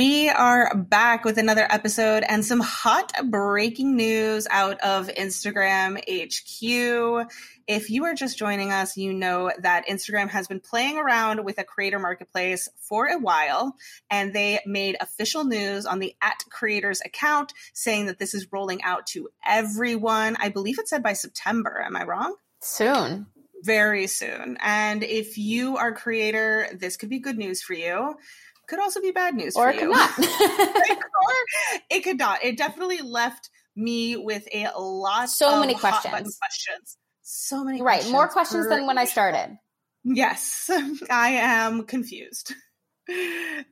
We are back with another episode and some hot breaking news out of Instagram HQ. If you are just joining us, you know that Instagram has been playing around with a creator marketplace for a while, and they made official news on the at creators account saying that this is rolling out to everyone. I believe it said by September. Am I wrong? Soon very soon. And if you are a creator, this could be good news for you could also be bad news or for it you. Could not. or it could not. It definitely left me with a lot so many questions. questions. So many right, questions more questions than when I started. Yes, I am confused.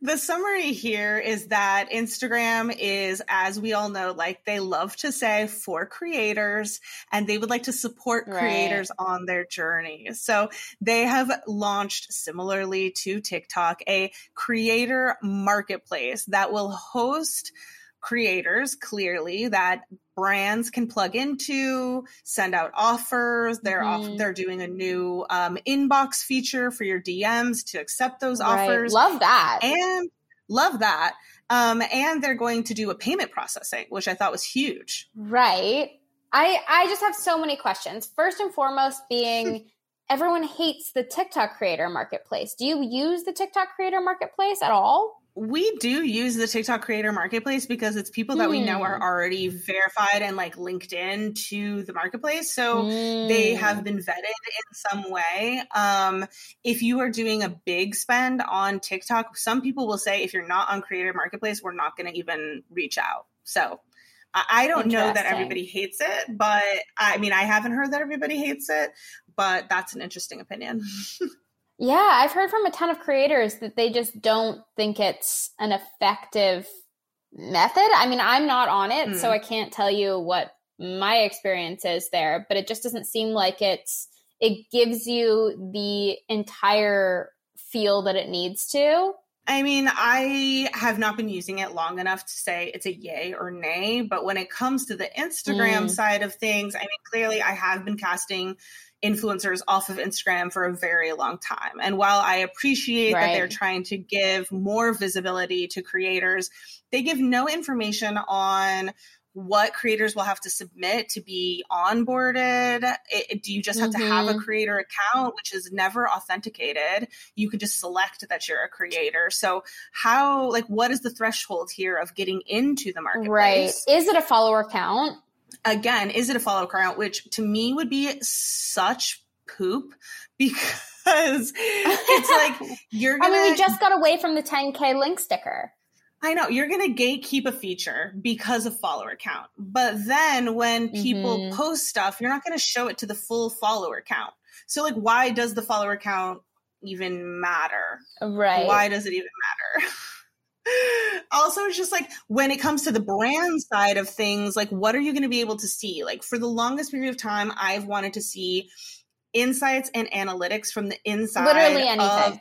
The summary here is that Instagram is, as we all know, like they love to say, for creators, and they would like to support right. creators on their journey. So they have launched, similarly to TikTok, a creator marketplace that will host creators clearly that brands can plug into, send out offers. They're mm-hmm. off, they're doing a new um, inbox feature for your DMs to accept those right. offers. Love that. And love that. Um, and they're going to do a payment processing, which I thought was huge. Right. I I just have so many questions. First and foremost being everyone hates the TikTok creator marketplace. Do you use the TikTok creator marketplace at all? We do use the TikTok creator marketplace because it's people that mm. we know are hmm. already verified and like linked in to the marketplace. So mm. they have hmm. been vetted in some way. Um, if you are doing a big spend on TikTok, some people will say if you're not on creator marketplace, we're not going to even reach out. So I don't know that everybody hates it, but I mean, I haven't heard that everybody hates it, but that's an interesting opinion. Yeah, I've heard from a ton of creators that they just don't think it's an effective method. I mean, I'm not on it, mm. so hmm. I can't tell you what my experience is there, but it just doesn't seem like it's it gives you the entire feel that it needs to. I mean, I have not been using it long enough to say it's a yay or nay, but when it comes to the Instagram mm. side of things, I mean, clearly I have been casting influencers off of Instagram for a very long time. And while I appreciate right. that they're trying to give more visibility to creators, they give no information on what creators will have to submit to be onboarded. It, do you just have mm-hmm. to have a mm-hmm. creator account, which is never authenticated? You can just select that you're a creator. So, how, like, what is the threshold here of getting into the marketplace? Right. Is it a follower count? again, is it a follower count? Which to me would be such poop because it's like you're gonna. I mean, we just got away from the 10k link sticker. I know you're going to gatekeep a feature because of follower count. But then when people mm-hmm. post stuff, you're not going to show it to the full follower count. So, like, why does the follower count even matter? Right. Why does it even matter? also it's just like when it comes to the brand side of things like what are you going to be able to see like for the longest period of time i've wanted to see insights and analytics from the inside literally anything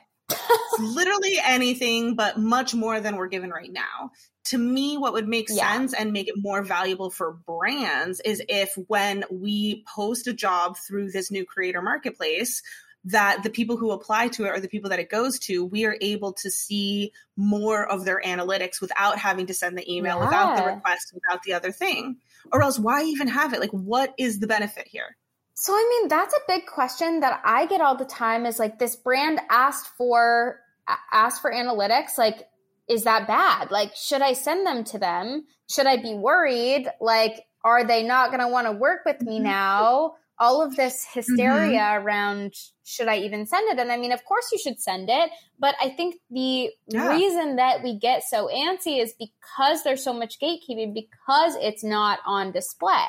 literally anything but much more than we're given right now to me what would make yeah. sense and make it more valuable for brands is if when we post a job through this new creator marketplace that the people who apply to it or the people that it goes to, we are able to see more of their analytics without having to send the email, yeah. without the request, without the other thing. Or else, why even have it? Like, what is the benefit here? So, I mean, that's a big question that I get all the time is like, this brand asked for asked for analytics like is that bad like should i send them to them should i be worried like are they not going to want to work with me mm-hmm. now all of this hysteria mm-hmm. around should I even send it? And I mean, of course you should send it, but I think the yeah. reason that we get so antsy is because there's so much gatekeeping because it's not on display.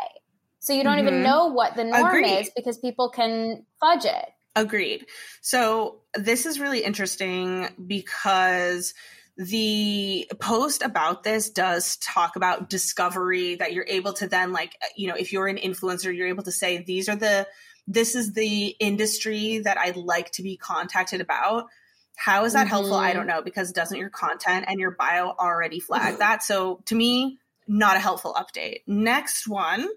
So you don't mm-hmm. even know what the norm Agreed. is because people can fudge it. Agreed. So this is really interesting because the post about this does talk about discovery that you're able to then like you know if you're an influencer you're able to say these are the this is the industry that I'd like to be contacted about. How is that mm-hmm. helpful? I mm-hmm. don't know because doesn't your content and your bio already flag that? So to me, not a helpful update. Next one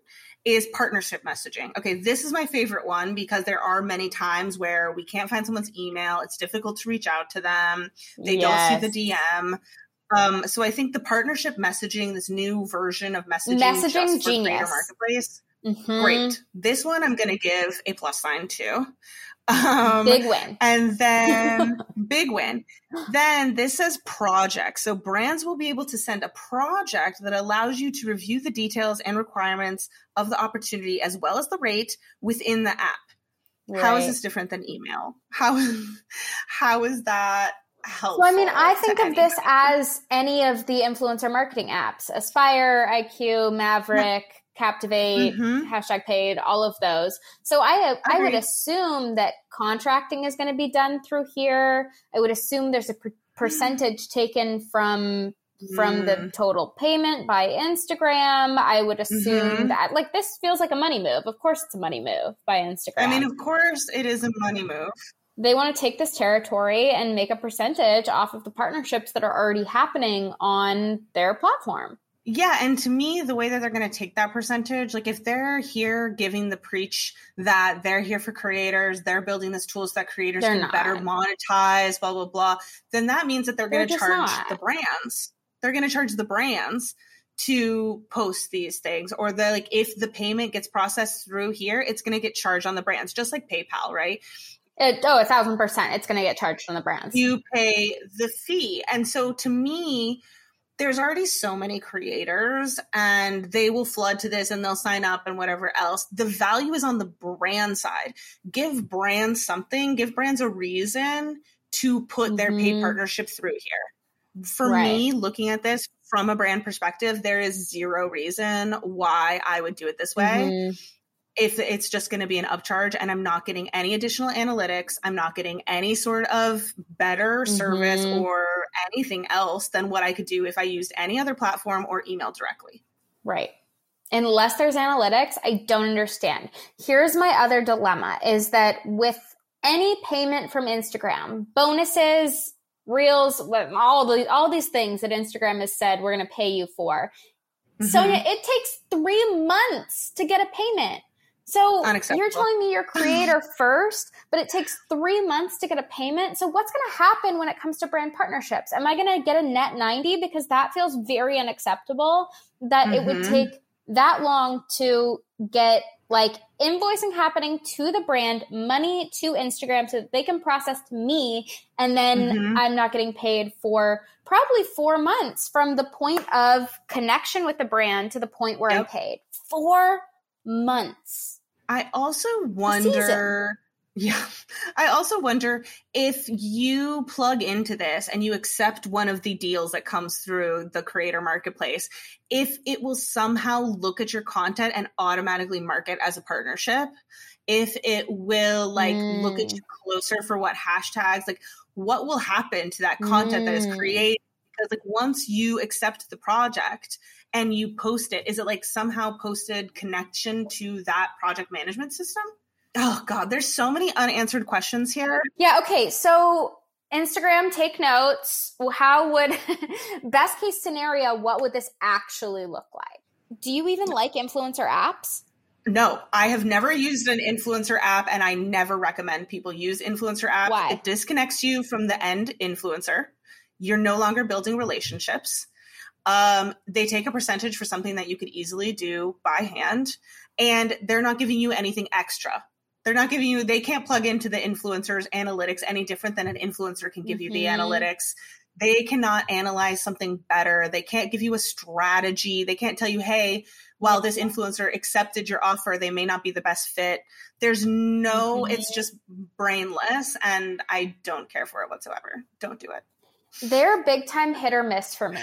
is partnership messaging. Okay, this is my favorite one because there are many times where we can't find someone's email. It's difficult to reach out to them. They yes. don't see the DM. Um, so I think the partnership messaging, this new version of messaging, messaging genius marketplace, mm-hmm. great. This one I'm going to give a plus sign to. Um, big win. And then big win. Then this says project. So brands will be able to send a project that allows you to review the details and requirements of the opportunity as well as the rate within the app. Right. How is this different than email? How how is that helpful? Well, I mean, I think of anybody? this as any of the influencer marketing apps: Aspire, IQ, Mavrck. Captiv8, mm-hmm. hashtag paid, all of those. So I I would assume that contracting is going to be done through here. I would assume there's a per- percentage taken from from mm. the total payment by Instagram. I would assume mm-hmm. that like this feels like a money move. Of course it's a money move by Instagram. I mean, of course it is a money move. They want to take this territory and make a percentage off of the partnerships that are already happening on their platform. Yeah, and to me, the way that they're going to take that percentage, like if they're here giving the preach that they're here for creators, they're building this tools that creators they're can not. better monetize, blah blah blah, then that means that they're, they're going to charge not. the brands. They're going to charge the brands to post these things, or the like if the payment gets processed through here, it's going to get charged on the brands, just like PayPal, right? It, oh, a thousand percent, it's going to get charged on the brands. You pay the fee, and so to me there's already so many creators and they will flood to this and they'll sign up and whatever else. The value is on the brand side. Give brands something, give brands a reason to put mm-hmm. their paid mm-hmm. partnership through here. For right. me, looking at this from a brand perspective, there is zero reason why I would do it this way. Mm-hmm if it's just going to be an upcharge and I'm not getting any additional analytics, I'm not getting any sort of better service mm-hmm. or anything else than what I could do if I used any other platform or email directly. Right. Unless there's analytics, I don't understand. Here's my other dilemma is that with any payment from Instagram, bonuses, reels, all the all these things that Instagram has said we're going to pay you for. Mm-hmm. Sonia, it takes 3 months to get a payment. So you're telling me you're creator first, but it takes three months to get a payment. So what's going to happen when it comes to brand partnerships? Am I going to get a net 90? Because that feels very unacceptable that mm-hmm. it would mm-hmm. take that long to get like invoicing happening to the brand, money to Instagram so that they can process to me. And then mm-hmm. I'm not getting paid for probably four months from the point of connection with the brand to the point where yep. I'm paid. Four months. I also wonder. Yeah. I also wonder if you plug into this and you accept one of the deals that comes through the creator marketplace, if it will somehow look at your content and automatically mark it as a partnership, if it will like mm. look at mm. you closer for what hashtags, like what will happen to that content mm. that is mm. created? Because like once you accept the project, and you post it, is it like somehow posted connection to that project management system? Oh God, there's so many unanswered questions here. Yeah. Okay. So Instagram, take notes. How would best case scenario? What would this actually look like? Do you even like influencer apps? No, I have never used an influencer app and I never recommend people use influencer apps. Why? It disconnects you from the end influencer. You're no longer building relationships. Um, they take a percentage for something that you could easily do by hand, and they're not giving you anything extra. They're not giving you, they can't plug into the influencer's analytics any different than an influencer can give mm-hmm. you the mm-hmm. analytics. They cannot analyze something better. They can't give you a strategy. They can't tell you, hey, while this influencer accepted your offer, they may not be the best fit. There's no, mm-hmm. it's just brainless, and I don't care for it whatsoever. Don't do it. They're big time hit or miss for me.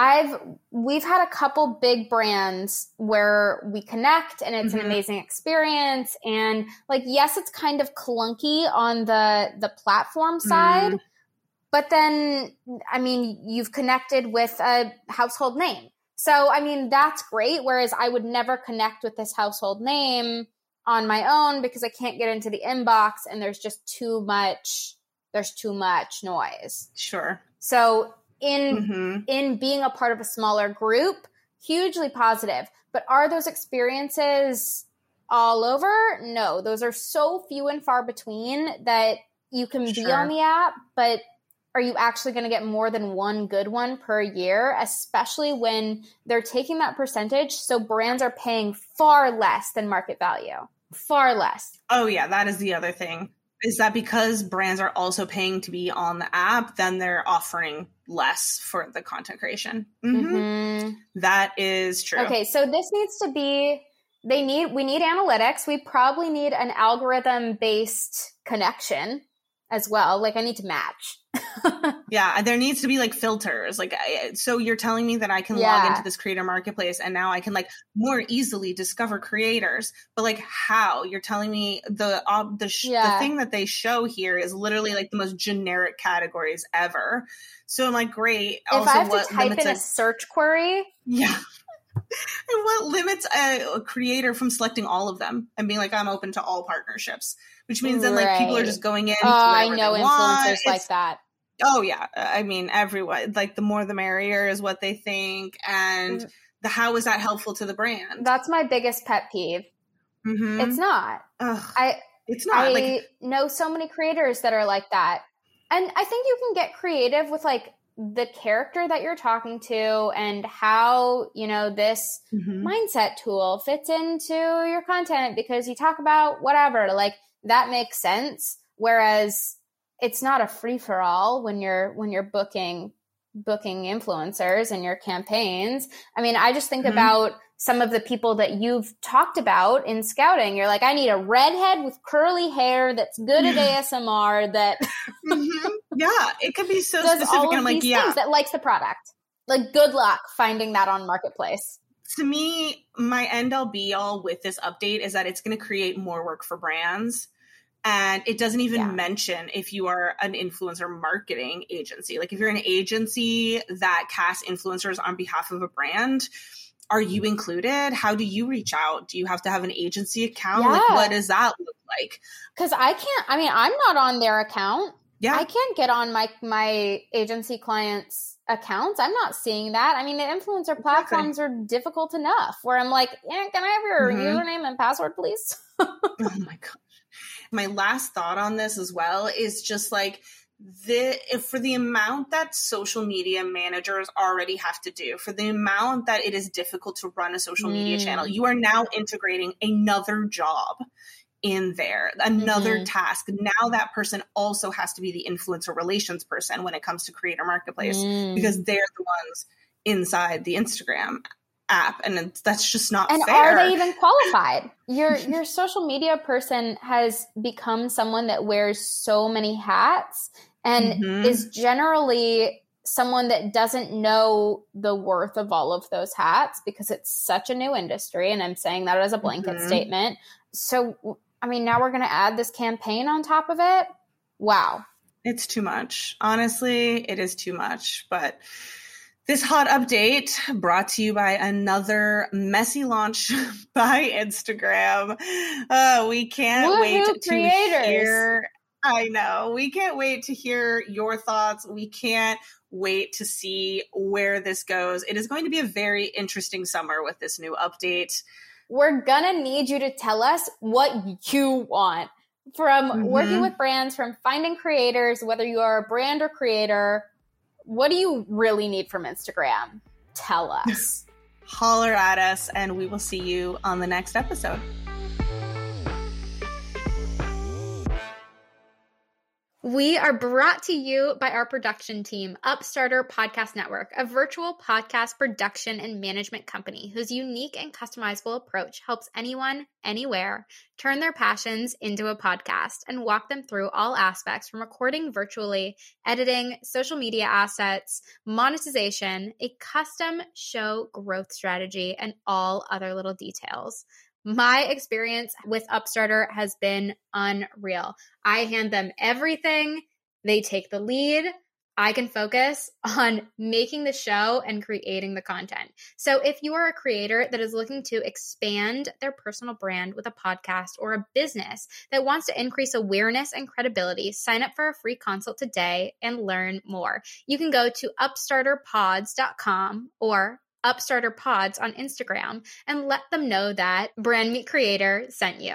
I've we've had a couple big brands where we connect and it's mm-hmm. an amazing experience and like yes it's kind of clunky on the the platform side mm. but then I mean you've connected with a household name. So I mean that's great whereas I would never connect with this household name on my own because I can't get into the inbox and there's just too much there's too much noise. Sure. So in mm-hmm. in being a part of a smaller group, hugely positive. But are those experiences all over? No, those are so few and far between that you can sure. be on the app, but are you actually going to get more than one good one per year, especially when they're taking that percentage? So brands are paying far less than market value, far less. Oh, yeah, that is the other thing. Is that because brands are also paying to be on the app, then they're offering less for the content creation? Mm-hmm. Mm-hmm. That is true. Okay, so this needs to be they need we need analytics we probably need an algorithm based connection as well like i need to match yeah, there needs to be like filters. Like, so you're telling me that I can yeah. log into this creator marketplace and now I can like more easily discover creators. But like, how? You're telling me the uh, the, sh- yeah. the thing that they show here is literally like the most generic categories ever. So I'm like, great. If also, I have to type in a, a search query, yeah. and what limits a, a, creator from selecting all of them and being like, I'm open to all partnerships, which means then like people are just going in. Oh, I know influencers like that. Oh yeah, I mean everyone like the more the merrier is what they think, and mm. the how is that helpful to the brand? That's my biggest pet peeve. Mm-hmm. It's not. Ugh, I it's not. I like, know so many creators that are like that, and I think you can get creative with like the character that you're talking to and how you know this mm-hmm. mindset tool fits into your content because you talk about whatever like that makes sense whereas it's not a free for all when you're when you're booking booking influencers and your campaigns. I mean, I just think mm-hmm. about some of the people that you've talked about in scouting. You're like, I need a redhead with curly hair that's good at ASMR that mm-hmm. Yeah, it could be so specific. All I'm like, yeah. that likes the product. Like good luck finding that on marketplace. To me, my end all be all with this update is that it's going to create more work for brands and it doesn't even yeah. mention if you are an influencer marketing agency. Like if you're an agency that casts influencers on behalf of a brand, are you included? How do you reach out? Do you have to have an agency account? Yeah. Like what does that look like? Cuz I can't I mean, I'm not on their account. Yeah. I can't get on my my agency clients accounts. I'm not seeing that. I mean, the influencer platforms exactly. are difficult enough where I'm like, yeah, can I have your mm-hmm. username and password, please? oh my god my last thought on this as well is just like the if for the amount that social media managers already have to do for the amount that it is difficult to run a social mm. media channel you are now integrating another job in there another mm-hmm. task now that person also has to be the influencer relations person when it comes to creator marketplace mm. because they're the ones inside the instagram app and that's just not and fair. are they even qualified your your social media person has become someone that wears so many hats and mm-hmm. is generally someone that doesn't know the worth of all of those hats because it's such a new industry and i'm saying that as a blanket mm-hmm. statement so i mean now we're going to add this campaign on top of it wow it's too much honestly it is too much but this hot update brought to you by another messy launch by Instagram. Uh, we can't Woo-hoo wait to hear. I know. We can't wait to hear your thoughts. We can't wait to see where this goes. It is going to be a very interesting summer with this new update. We're going to need you to tell us what you want from mm-hmm. working with brands, from finding creators, whether you are a brand or creator what do you really need from Instagram? Tell us. Holler at us, and we will see you on the next episode. We are brought to you by our production team, Upstarter Podcast Network, a virtual podcast production and management company whose unique and customizable approach helps anyone, anywhere, turn their passions into a podcast and walk them through all aspects from recording virtually, editing, social media assets, monetization, a custom show growth strategy, and all other little details. My experience with Upstarter has been unreal. I hand them everything, they take the lead. I can focus on making the show and creating the content. So, if you are a creator that is looking to expand their personal brand with a podcast or a business that wants to increase awareness and credibility, sign up for a free consult today and learn more. You can go to upstarterpods.com or Upstarter Pods on Instagram and let them know that Brand Meet Creator sent you.